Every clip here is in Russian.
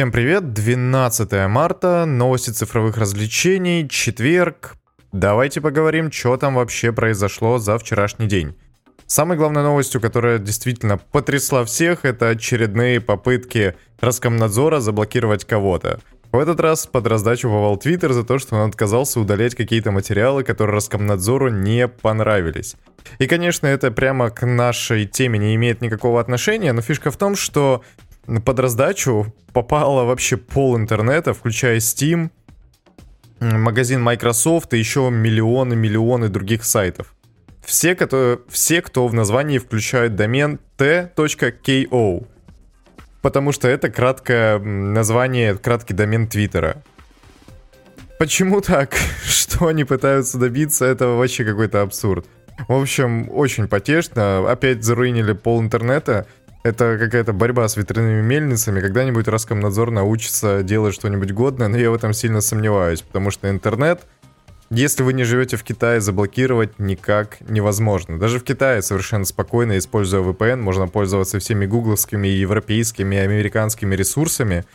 Всем привет, 12 марта, новости цифровых развлечений, четверг. Давайте поговорим, что там вообще произошло за вчерашний день. Самой главной новостью, которая действительно потрясла всех, это очередные попытки Роскомнадзора заблокировать кого-то. В этот раз под раздачу вовал Твиттер за то, что он отказался удалять какие-то материалы, которые Роскомнадзору не понравились. И, конечно, это прямо к нашей теме не имеет никакого отношения, но фишка в том, что под раздачу попало вообще пол интернета, включая Steam, магазин Microsoft и еще миллионы-миллионы других сайтов. Все, кто, все, кто в названии включают домен t.ko, потому что это краткое название, краткий домен Твиттера. Почему так? Что они пытаются добиться? Это вообще какой-то абсурд. В общем, очень потешно. Опять заруинили пол интернета. Это какая-то борьба с ветряными мельницами. Когда-нибудь Роскомнадзор научится делать что-нибудь годное, но я в этом сильно сомневаюсь, потому что интернет, если вы не живете в Китае, заблокировать никак невозможно. Даже в Китае совершенно спокойно, используя VPN, можно пользоваться всеми гугловскими, европейскими, американскими ресурсами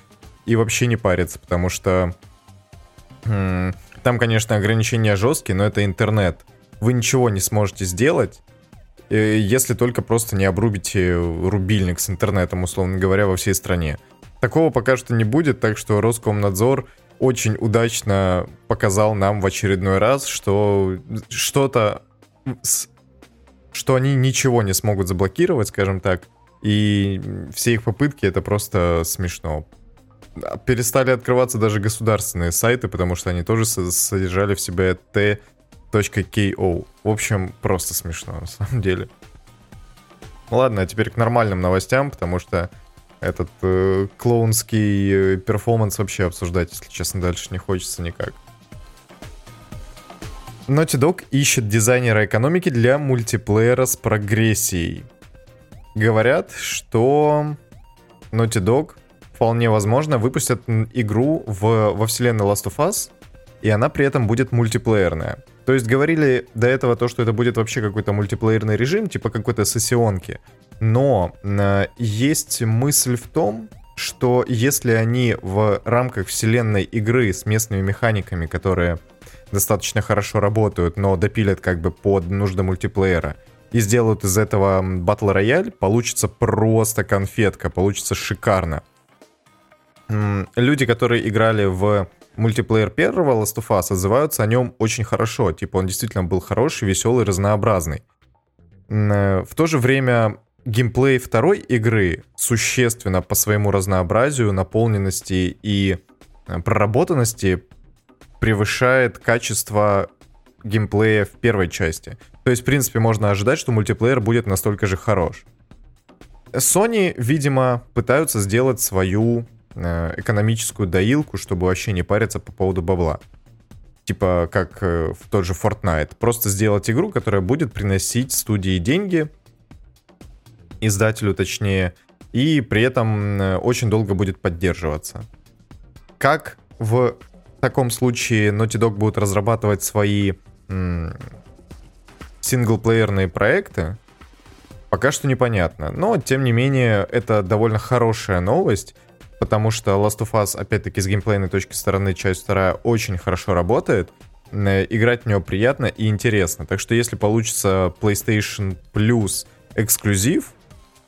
и вообще не париться, потому что там, конечно, ограничения жесткие, но это интернет. Вы ничего не сможете сделать, если только просто не обрубите рубильник с интернетом, условно говоря, во всей стране. Такого пока что не будет, так что Роскомнадзор очень удачно показал нам в очередной раз, что что-то, что они ничего не смогут заблокировать, скажем так, и все их попытки это просто смешно. Перестали открываться даже государственные сайты, потому что они тоже содержали в себе Т .ko. В общем, просто смешно на самом деле. Ладно, а теперь к нормальным новостям, потому что этот э, клоунский э, перформанс вообще обсуждать, если честно, дальше не хочется никак. Naughty Dog ищет дизайнера экономики для мультиплеера с прогрессией. Говорят, что Naughty Dog вполне возможно выпустят игру в, во вселенной Last of Us, и она при этом будет мультиплеерная. То есть говорили до этого то, что это будет вообще какой-то мультиплеерный режим, типа какой-то сессионки. Но э, есть мысль в том, что если они в рамках вселенной игры с местными механиками, которые достаточно хорошо работают, но допилят как бы под нужды мультиплеера, и сделают из этого батл рояль, получится просто конфетка, получится шикарно. Люди, которые играли в мультиплеер первого Last of Us отзываются о нем очень хорошо. Типа он действительно был хороший, веселый, разнообразный. Э, в то же время геймплей второй игры существенно по своему разнообразию, наполненности и э, проработанности превышает качество геймплея в первой части. То есть, в принципе, можно ожидать, что мультиплеер будет настолько же хорош. Sony, видимо, пытаются сделать свою экономическую доилку, чтобы вообще не париться по поводу бабла. Типа как э, в тот же Fortnite. Просто сделать игру, которая будет приносить студии деньги, издателю точнее, и при этом э, очень долго будет поддерживаться. Как в таком случае Naughty Dog будут разрабатывать свои синглплеерные проекты, пока что непонятно. Но, тем не менее, это довольно хорошая новость, потому что Last of Us, опять-таки, с геймплейной точки стороны, часть вторая очень хорошо работает. Э, играть в него приятно и интересно. Так что если получится PlayStation Plus эксклюзив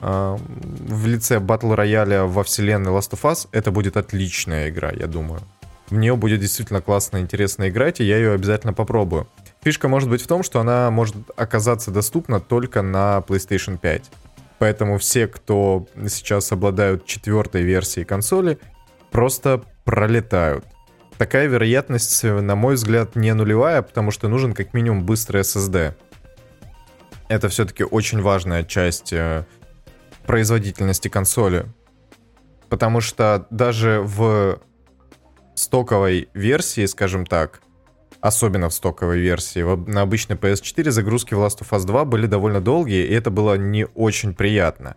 э, в лице Battle Royale во вселенной Last of Us, это будет отличная игра, я думаю. В нее будет действительно классно и интересно играть, и я ее обязательно попробую. Фишка может быть в том, что она может оказаться доступна только на PlayStation 5. Поэтому все, кто сейчас обладают четвертой версией консоли, просто пролетают. Такая вероятность, на мой взгляд, не нулевая, потому что нужен как минимум быстрый SSD. Это все-таки очень важная часть э, производительности консоли. Потому что даже в стоковой версии, скажем так, особенно в стоковой версии. На обычной PS4 загрузки в Last of Us 2 были довольно долгие, и это было не очень приятно.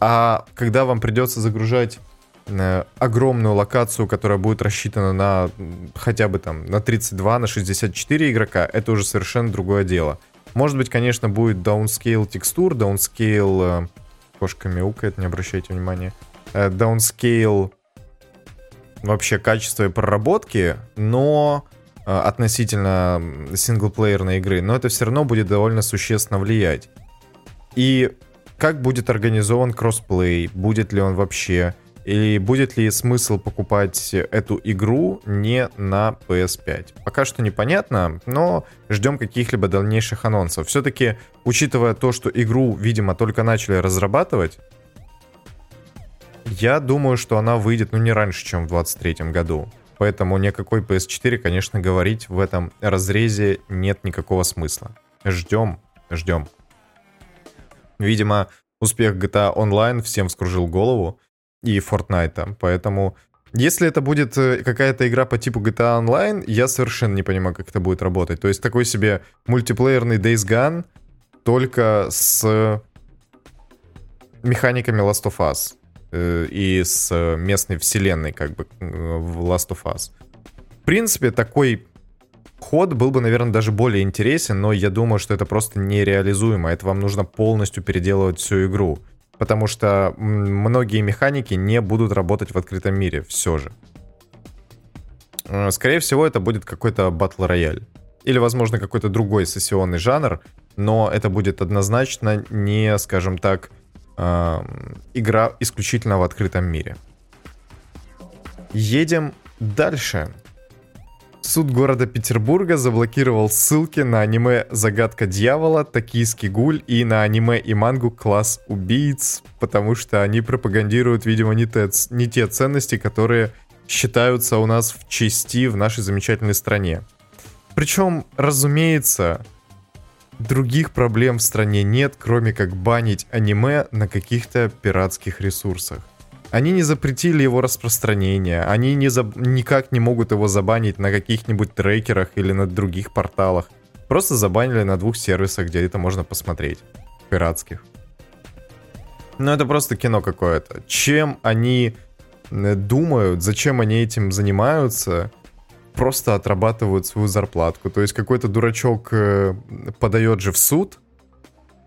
А когда вам придется загружать э, огромную локацию, которая будет рассчитана на хотя бы там на 32, на 64 игрока, это уже совершенно другое дело. Может быть, конечно, будет downscale текстур, downscale... Э, кошка мяукает, не обращайте внимания. Э, downscale вообще качества и проработки, но относительно синглплеерной игры, но это все равно будет довольно существенно влиять. И как будет организован кроссплей, будет ли он вообще, и будет ли смысл покупать эту игру не на PS5? Пока что непонятно, но ждем каких-либо дальнейших анонсов. Все-таки, учитывая то, что игру, видимо, только начали разрабатывать, я думаю, что она выйдет, ну, не раньше, чем в 2023 году. Поэтому никакой PS4, конечно, говорить в этом разрезе нет никакого смысла. Ждем, ждем. Видимо, успех GTA Online всем вскружил голову и Fortnite. Поэтому, если это будет э, какая-то игра по типу GTA Online, я совершенно не понимаю, как это будет работать. То есть такой себе мультиплеерный Days Gone, только с механиками Last of Us и с местной вселенной, как бы, в Last of Us. В принципе, такой ход был бы, наверное, даже более интересен, но я думаю, что это просто нереализуемо. Это вам нужно полностью переделывать всю игру потому что многие механики не будут работать в открытом мире все же. Э, скорее всего, это будет какой-то батл рояль. Или, возможно, какой-то другой сессионный жанр, но это будет однозначно не, скажем так, э, игра исключительно в открытом мире. Едем дальше. Суд города Петербурга заблокировал ссылки на аниме «Загадка дьявола», «Токийский гуль» и на аниме и мангу «Класс убийц», потому что они пропагандируют, видимо, не те, не те ценности, которые считаются у нас в части в нашей замечательной стране. Причем, разумеется, других проблем в стране нет, кроме как банить аниме на каких-то пиратских ресурсах. Они не запретили его распространение, они не за... никак не могут его забанить на каких-нибудь трекерах или на других порталах. Просто забанили на двух сервисах, где это можно посмотреть. Пиратских. Ну это просто кино какое-то. Чем они э, думают, зачем они этим занимаются, просто отрабатывают свою зарплатку. То есть какой-то дурачок э, подает же в суд.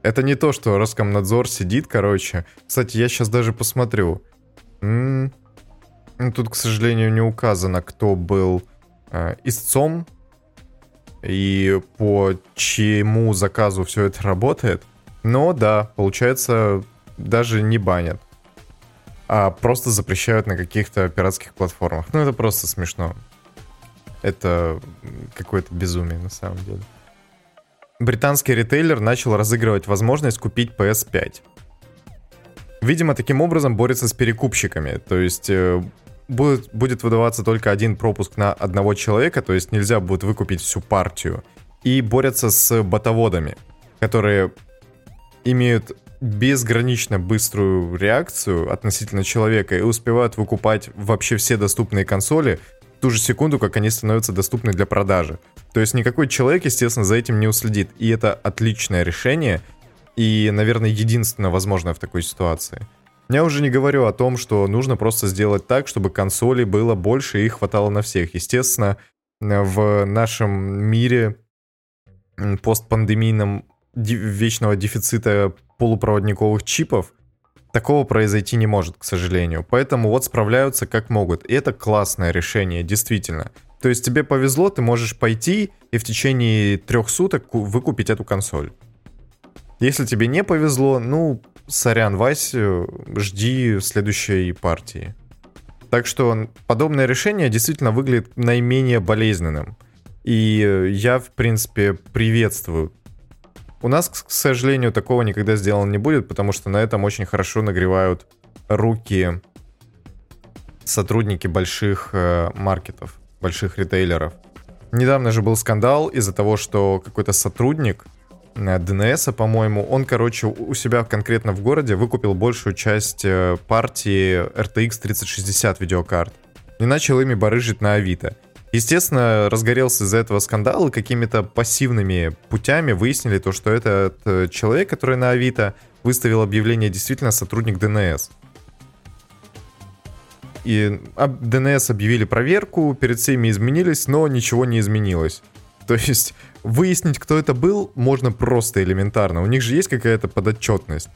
Это не то, что Роскомнадзор сидит, короче. Кстати, я сейчас даже посмотрю. М -м Тут, к сожалению, не указано, кто был э, истцом и по чьему заказу все это работает. Но да, получается, даже не банят, а просто запрещают на каких-то пиратских платформах. Ну, это просто смешно. Это какое-то безумие на самом деле. Британский ритейлер начал разыгрывать возможность купить PS5. Видимо, таким образом борется с перекупщиками. То есть э, будет, будет выдаваться только один пропуск на одного человека, то есть нельзя будет выкупить всю партию. И борются с ботоводами, которые имеют безгранично быструю реакцию относительно человека и успевают выкупать вообще все доступные консоли ту же секунду, как они становятся доступны для продажи. То есть никакой человек, естественно, за этим не уследит. И это отличное решение — и, наверное, единственное возможное в такой ситуации. Я уже не говорю о том, что нужно просто сделать так, чтобы консолей было больше и хватало на всех. Естественно, в нашем мире постпандемийном вечного дефицита полупроводниковых чипов такого произойти не может, к сожалению. Поэтому вот справляются как могут. И это классное решение, действительно. То есть тебе повезло, ты можешь пойти и в течение трех суток выкупить эту консоль. Если тебе не повезло, ну, сорян, Вась, жди следующей партии. Так что подобное решение действительно выглядит наименее болезненным. И я, в принципе, приветствую. У нас, к сожалению, такого никогда сделано не будет, потому что на этом очень хорошо нагревают руки сотрудники больших э, маркетов, больших ритейлеров. Недавно же был скандал из-за того, что какой-то сотрудник ДНС, по-моему, он, короче, у себя конкретно в городе выкупил большую часть э, партии RTX 3060 видеокарт и начал ими барыжить на Авито. Естественно, разгорелся из-за этого скандал, и какими-то пассивными путями выяснили то, что этот э, человек, который на Авито выставил объявление, действительно сотрудник ДНС. И ДНС объявили проверку, перед всеми изменились, но ничего не изменилось. То есть выяснить, кто это был, можно просто элементарно. У них же есть какая-то подотчетность.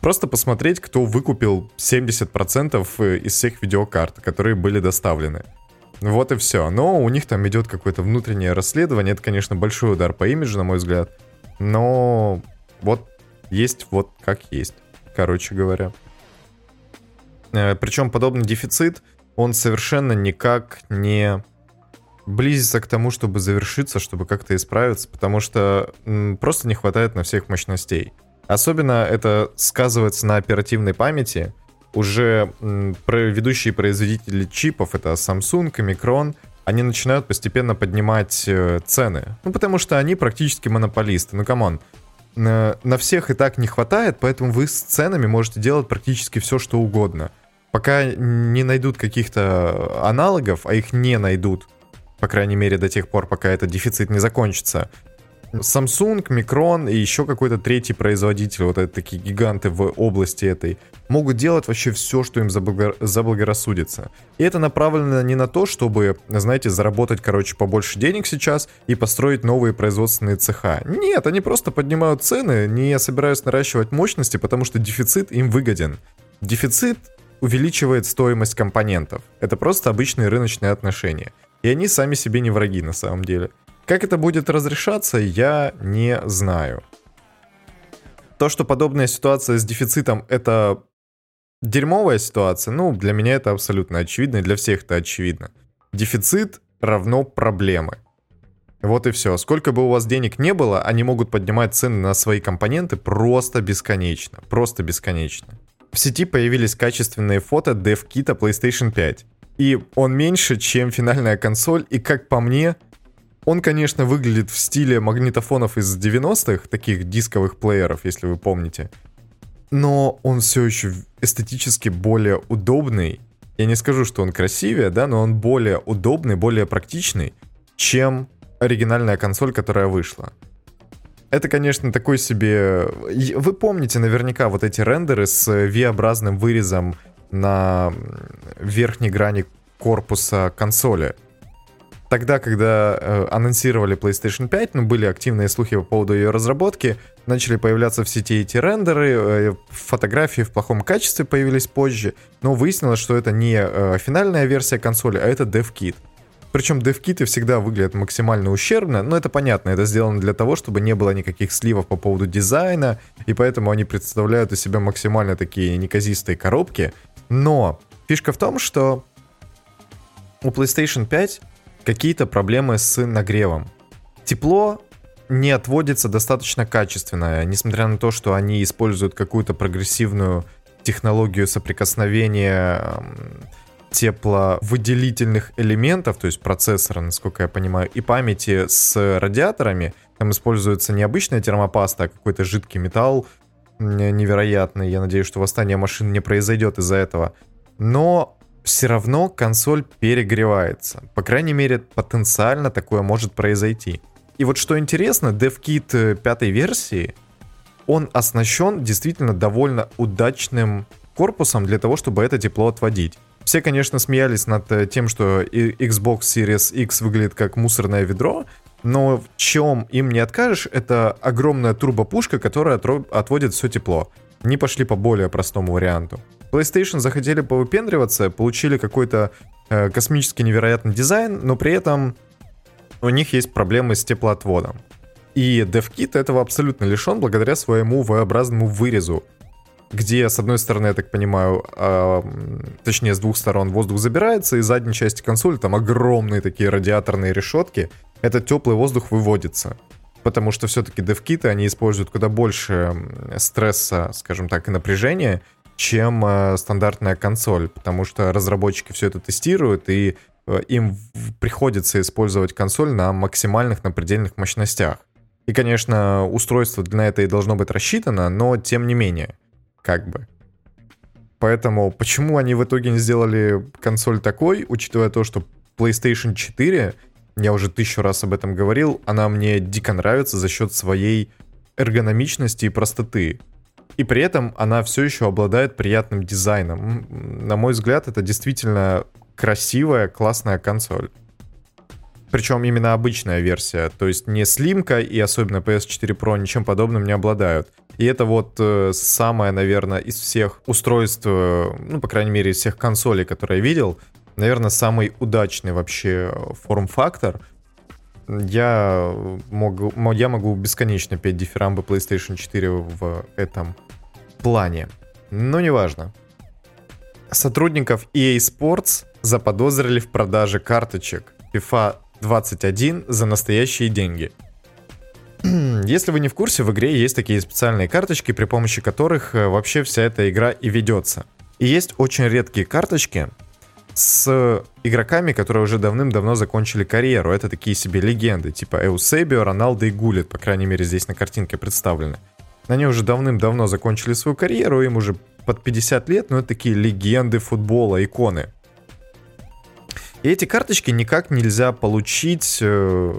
Просто посмотреть, кто выкупил 70% э, из всех видеокарт, которые были доставлены. Вот и все. Но у них там идет какое-то внутреннее расследование. Это, конечно, большой удар по имиджу, на мой взгляд. Но вот есть вот как есть, короче говоря. Э, Причем подобный дефицит, он совершенно никак не близится к тому, чтобы завершиться, чтобы как-то исправиться, потому что просто не хватает на всех мощностей. Особенно это сказывается на оперативной памяти. Уже ведущие производители чипов, это Samsung, Micron, они начинают постепенно поднимать э, цены. Ну, потому что они практически монополисты. Ну, come on. На всех и так не хватает, поэтому вы с ценами можете делать практически все, что угодно. Пока не найдут каких-то аналогов, а их не найдут, по крайней мере, до тех пор, пока этот дефицит не закончится. Samsung, Micron и еще какой-то третий производитель, вот это такие гиганты в области этой, могут делать вообще все, что им заблаго- заблагорассудится. И это направлено не на то, чтобы, знаете, заработать, короче, побольше денег сейчас и построить новые производственные цеха. Нет, они просто поднимают цены, не собираются наращивать мощности, потому что дефицит им выгоден. Дефицит увеличивает стоимость компонентов. Это просто обычные рыночные отношения. И они сами себе не враги на самом деле. Как это будет разрешаться, я не знаю. То, что подобная ситуация с дефицитом это дерьмовая ситуация, ну, для меня это абсолютно очевидно, и для всех это очевидно. Дефицит равно проблемы. Вот и все. Сколько бы у вас денег не было, они могут поднимать цены на свои компоненты просто бесконечно. Просто бесконечно. В сети появились качественные фото дев-кита PlayStation 5. И он меньше, чем финальная консоль, и как по мне, он, конечно, выглядит в стиле магнитофонов из 90-х, таких дисковых плееров, если вы помните. Но он все еще эстетически более удобный. Я не скажу, что он красивее, да, но он более удобный, более практичный, чем оригинальная консоль, которая вышла. Это, конечно, такой себе... Вы помните наверняка вот эти рендеры с V-образным вырезом на верхней грани корпуса консоли. Тогда, когда э, анонсировали PlayStation 5, ну, были активные слухи по поводу ее разработки, начали появляться в сети эти рендеры, э, фотографии в плохом качестве появились позже, но выяснилось, что это не э, финальная версия консоли, а это DevKit. Причем DevKiты всегда выглядят максимально ущербно, но это понятно, это сделано для того, чтобы не было никаких сливов по поводу дизайна, и поэтому они представляют из себя максимально такие неказистые коробки. Но фишка в том, что у PlayStation 5 какие-то проблемы с нагревом. Тепло не отводится достаточно качественно, несмотря на то, что они используют какую-то прогрессивную технологию соприкосновения тепловыделительных элементов, то есть процессора, насколько я понимаю, и памяти с радиаторами. Там используется не обычная термопаста, а какой-то жидкий металл невероятный. Я надеюсь, что восстание машин не произойдет из-за этого. Но все равно консоль перегревается. По крайней мере, потенциально такое может произойти. И вот что интересно, DevKit пятой версии, он оснащен действительно довольно удачным корпусом для того, чтобы это тепло отводить. Все, конечно, смеялись над тем, что Xbox Series X выглядит как мусорное ведро, но в чем им не откажешь, это огромная турбопушка, которая отводит все тепло. Они пошли по более простому варианту. PlayStation захотели повыпендриваться, получили какой-то э, космически невероятный дизайн, но при этом у них есть проблемы с теплоотводом. И DevKit этого абсолютно лишен благодаря своему V-образному вырезу, где, с одной стороны, я так понимаю, э, точнее, с двух сторон воздух забирается, и задней части консоли там огромные такие радиаторные решетки, этот теплый воздух выводится. Потому что все-таки DevKit, они используют куда больше стресса, скажем так, и напряжения, чем э, стандартная консоль, потому что разработчики все это тестируют, и э, им приходится использовать консоль на максимальных, на предельных мощностях. И, конечно, устройство на это и должно быть рассчитано, но тем не менее, как бы. Поэтому почему они в итоге не сделали консоль такой, учитывая то, что PlayStation 4, я уже тысячу раз об этом говорил, она мне дико нравится за счет своей эргономичности и простоты. И при этом она все еще обладает приятным дизайном. На мой взгляд, это действительно красивая, классная консоль. Причем именно обычная версия, то есть не слимка и особенно PS4 Pro ничем подобным не обладают. И это вот э, самое, наверное, из всех устройств, э, ну, по крайней мере, из всех консолей, которые я видел, наверное, самый удачный вообще форм-фактор. Я могу, я могу бесконечно петь дифирамбы PlayStation 4 в этом плане. Но неважно. Сотрудников EA Sports заподозрили в продаже карточек FIFA 21 за настоящие деньги. Если вы не в курсе, в игре есть такие специальные карточки, при помощи которых э, вообще вся эта игра и ведется. И есть очень редкие карточки с игроками, которые уже давным-давно закончили карьеру. Это такие себе легенды, типа Эусебио, Роналдо и Гулит, по крайней мере, здесь на картинке представлены. Они уже давным-давно закончили свою карьеру, им уже под 50 лет, но это такие легенды футбола, иконы. И эти карточки никак нельзя получить э,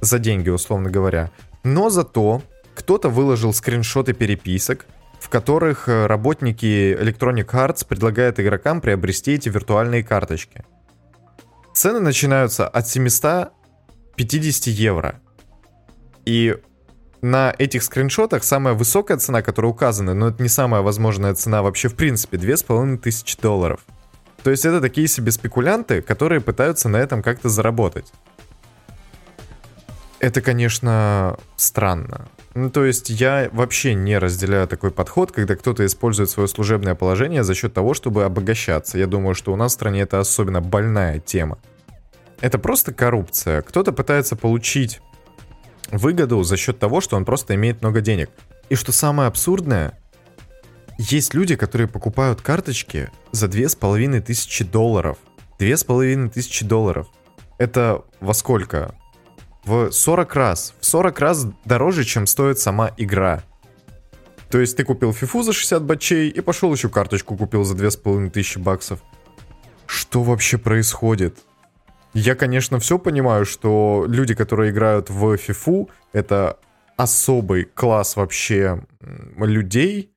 за деньги, условно говоря. Но зато кто-то выложил скриншоты переписок, в которых э, работники Electronic Arts предлагают игрокам приобрести эти виртуальные карточки. Цены начинаются от 750 евро. И на этих скриншотах самая высокая цена, которая указана, но это не самая возможная цена вообще в принципе, 2500 долларов. То есть это такие себе спекулянты, которые пытаются на этом как-то заработать. Это, конечно, странно. Ну, то есть я вообще не разделяю такой подход, когда кто-то использует свое служебное положение за счет того, чтобы обогащаться. Я думаю, что у нас в стране это особенно больная тема. Это просто коррупция. Кто-то пытается получить выгоду за счет того, что он просто имеет много денег. И что самое абсурдное, есть люди, которые покупают карточки за две с половиной тысячи долларов. Две с половиной тысячи долларов. Это во сколько? В 40 раз. В 40 раз дороже, чем стоит сама игра. То есть ты купил фифу за 60 бачей и пошел еще карточку купил за две с половиной тысячи баксов. Что вообще происходит? Я, конечно, все понимаю, что люди, которые играют в фифу, это особый класс вообще людей,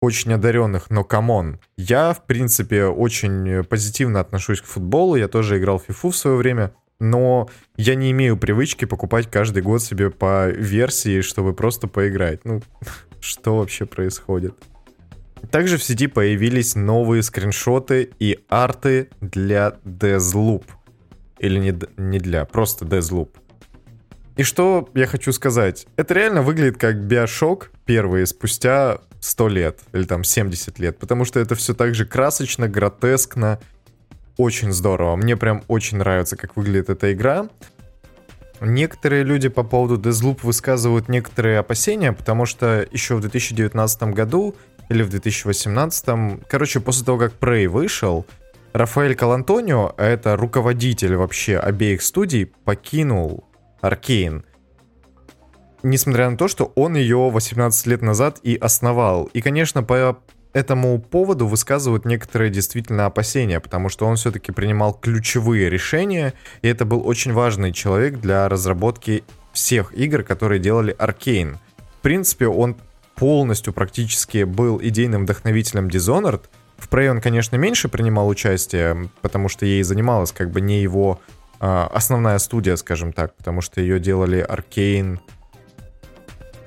очень одаренных, но come on. Я, в принципе, очень позитивно отношусь к футболу, я тоже играл в FIFA в свое время, но я не имею привычки покупать каждый год себе по версии, чтобы просто поиграть. Ну, что вообще происходит? Также в сети появились новые скриншоты и арты для Deathloop. Или не, не для, просто Deathloop. И что я хочу сказать? Это реально выглядит как Bioshock первые спустя 100 лет, или там 70 лет, потому что это все так же красочно, гротескно, очень здорово. Мне прям очень нравится, как выглядит эта игра. Некоторые люди по поводу Deathloop высказывают некоторые опасения, потому что еще в 2019 году или в 2018, короче, после того, как Prey вышел, Рафаэль Калантонио, а это руководитель вообще обеих студий, покинул Аркейн. Несмотря на то, что он ее 18 лет назад и основал. И, конечно, по этому поводу высказывают некоторые действительно опасения, потому что он все-таки принимал ключевые решения, и это был очень важный человек для разработки всех игр, которые делали Arkane. В принципе, он полностью практически был идейным вдохновителем Dishonored. В Prey он, конечно, меньше принимал участие, потому что ей занималась как бы не его э, основная студия, скажем так, потому что ее делали Arkane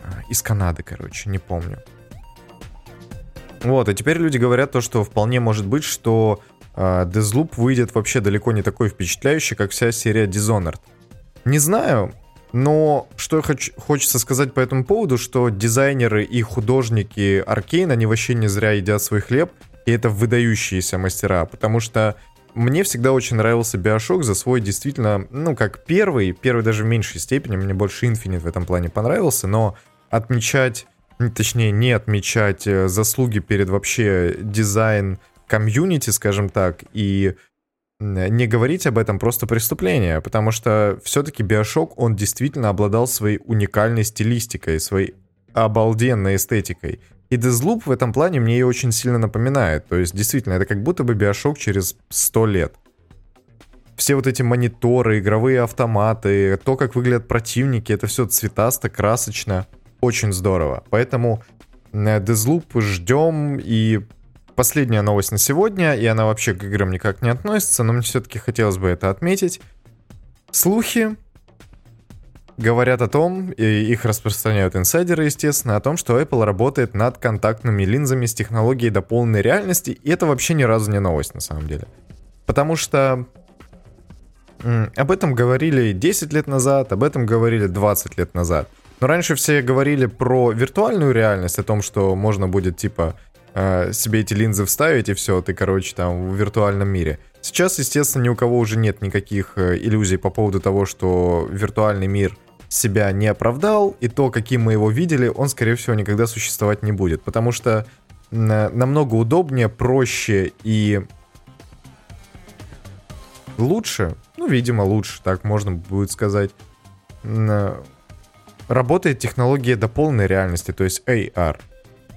э, из Канады, короче, не помню. Вот, и теперь люди говорят то, что вполне может быть, что э, Deathloop выйдет вообще далеко не такой впечатляющий, как вся серия Dishonored. Не знаю, но что я хочу, хочется сказать по этому поводу, что дизайнеры и художники Arkane, они вообще не зря едят свой хлеб, и это выдающиеся мастера, потому что мне всегда очень нравился Bioshock за свой действительно, ну, как первый, первый даже в меньшей степени, мне больше Infinite в этом плане понравился, но отмечать точнее, не отмечать э, заслуги перед вообще дизайн комьюнити, скажем так, и не говорить об этом просто преступление, потому что все-таки Биошок, он действительно обладал своей уникальной стилистикой, своей обалденной эстетикой. И Deathloop в этом плане мне ее очень сильно напоминает. То есть, действительно, это как будто бы Биошок через 100 лет. Все вот эти мониторы, игровые автоматы, то, как выглядят противники, это все цветасто, красочно очень здорово. Поэтому Deathloop ждем. И последняя новость на сегодня, и она вообще к играм никак не относится, но мне все-таки хотелось бы это отметить. Слухи говорят о том, и их распространяют инсайдеры, естественно, о том, что Apple работает над контактными линзами с технологией дополненной реальности, и это вообще ни разу не новость на самом деле. Потому что об этом говорили 10 лет назад, об этом говорили 20 лет назад. Но раньше все говорили про виртуальную реальность, о том, что можно будет типа э, себе эти линзы вставить и все, ты, короче, там в виртуальном мире. Сейчас, естественно, ни у кого уже нет никаких э, иллюзий по поводу того, что виртуальный мир себя не оправдал, и то, каким мы его видели, он, скорее всего, никогда существовать не будет. Потому что намного удобнее, проще и лучше, ну, видимо, лучше, так можно будет сказать, работает технология до полной реальности, то есть AR.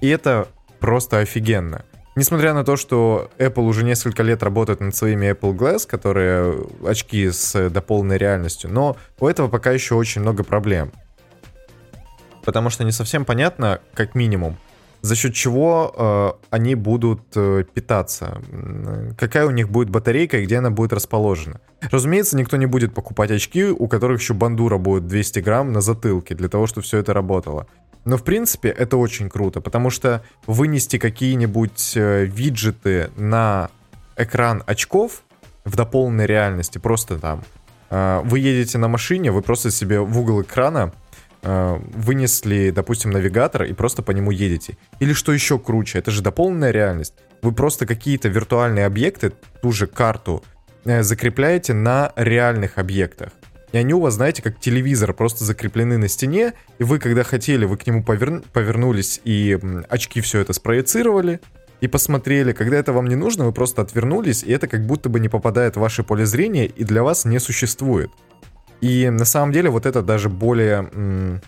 И это просто офигенно. Несмотря на то, что Apple уже несколько лет работает над своими Apple Glass, которые очки с дополненной реальностью, но у этого пока еще очень много проблем. Потому что не совсем понятно, как минимум, за счет чего э, они будут э, питаться, какая у них будет батарейка и где она будет расположена. Разумеется, никто не будет покупать очки, у которых еще бандура будет 200 грамм на затылке, для того, чтобы все это работало. Но в принципе это очень круто, потому что вынести какие-нибудь э, виджеты на экран очков в дополненной реальности, просто там, э, вы едете на машине, вы просто себе в угол экрана вынесли, допустим, навигатор и просто по нему едете. Или что еще круче, это же дополненная реальность. Вы просто какие-то виртуальные объекты, ту же карту, закрепляете на реальных объектах. И они у вас, знаете, как телевизор, просто закреплены на стене, и вы, когда хотели, вы к нему повер... повернулись и очки все это спроецировали, и посмотрели. Когда это вам не нужно, вы просто отвернулись, и это как будто бы не попадает в ваше поле зрения и для вас не существует. И на самом деле вот это даже более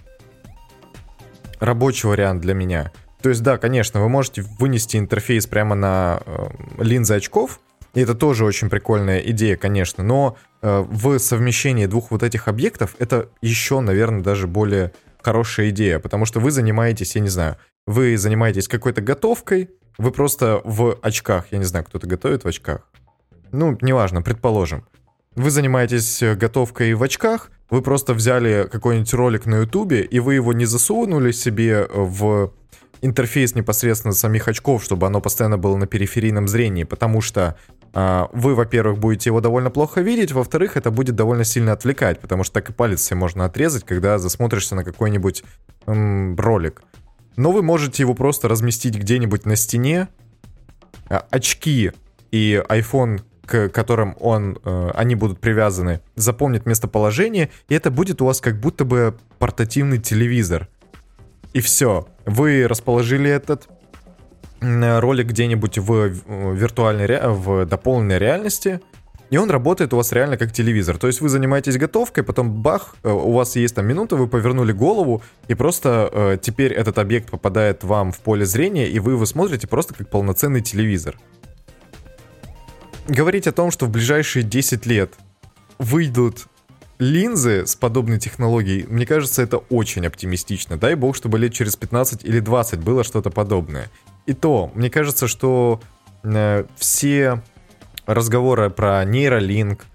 рабочий вариант для меня. То есть да, конечно, вы можете вынести интерфейс прямо на э, линзы очков, и это тоже очень прикольная идея, конечно, но э, в совмещении двух вот этих объектов это еще, наверное, даже более хорошая идея, потому что вы занимаетесь, я не знаю, вы занимаетесь какой-то готовкой, вы просто в очках, я не знаю, кто-то готовит в очках, ну, неважно, предположим, вы занимаетесь готовкой в очках, вы просто взяли какой-нибудь ролик на ютубе, и вы его не засунули себе в интерфейс непосредственно самих очков, чтобы оно постоянно было на периферийном зрении, потому что а, вы, во-первых, будете его довольно плохо видеть, во-вторых, это будет довольно сильно отвлекать, потому что так и палец себе можно отрезать, когда засмотришься на какой-нибудь эм, ролик. Но вы можете его просто разместить где-нибудь на стене. А, очки и iPhone, к которым он, э, они будут привязаны, запомнит местоположение, и это будет у вас как будто бы портативный телевизор. И все. Вы расположили этот ролик где-нибудь в виртуальной, в дополненной реальности, и он работает у вас реально как телевизор. То есть вы занимаетесь готовкой, потом бах, э, у вас есть там минута, вы повернули голову, и просто э, теперь этот объект попадает вам в поле зрения, и вы его смотрите просто как полноценный телевизор. Говорить о том, что в ближайшие 10 лет выйдут линзы с подобной технологией, мне кажется, это очень оптимистично. Дай бог, чтобы лет через 15 или 20 было что-то подобное. И то, мне кажется, что э, все разговоры про нейролинк,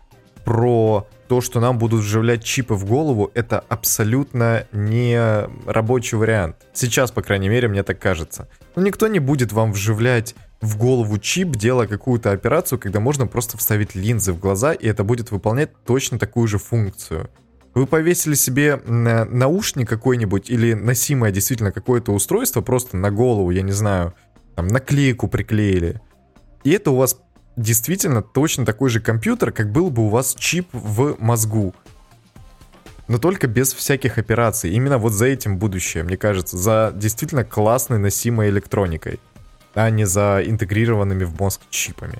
про то, что нам будут вживлять чипы в голову, это абсолютно не рабочий вариант. Сейчас, по крайней мере, мне так кажется. Но никто не будет вам вживлять в голову чип, делая какую-то операцию, когда можно просто вставить линзы в глаза, и это будет выполнять точно такую же функцию. Вы повесили себе наушник какой-нибудь или носимое действительно какое-то устройство просто на голову, я не знаю, там наклейку приклеили. И это у вас действительно точно такой же компьютер, как был бы у вас чип в мозгу. Но только без всяких операций. Именно вот за этим будущее, мне кажется. За действительно классной носимой электроникой. А не за интегрированными в мозг чипами.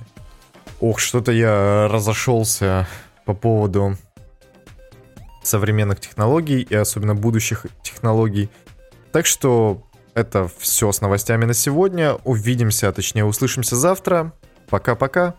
Ох, что-то я разошелся по поводу современных технологий и особенно будущих технологий. Так что это все с новостями на сегодня. Увидимся, а точнее услышимся завтра. Пока-пока.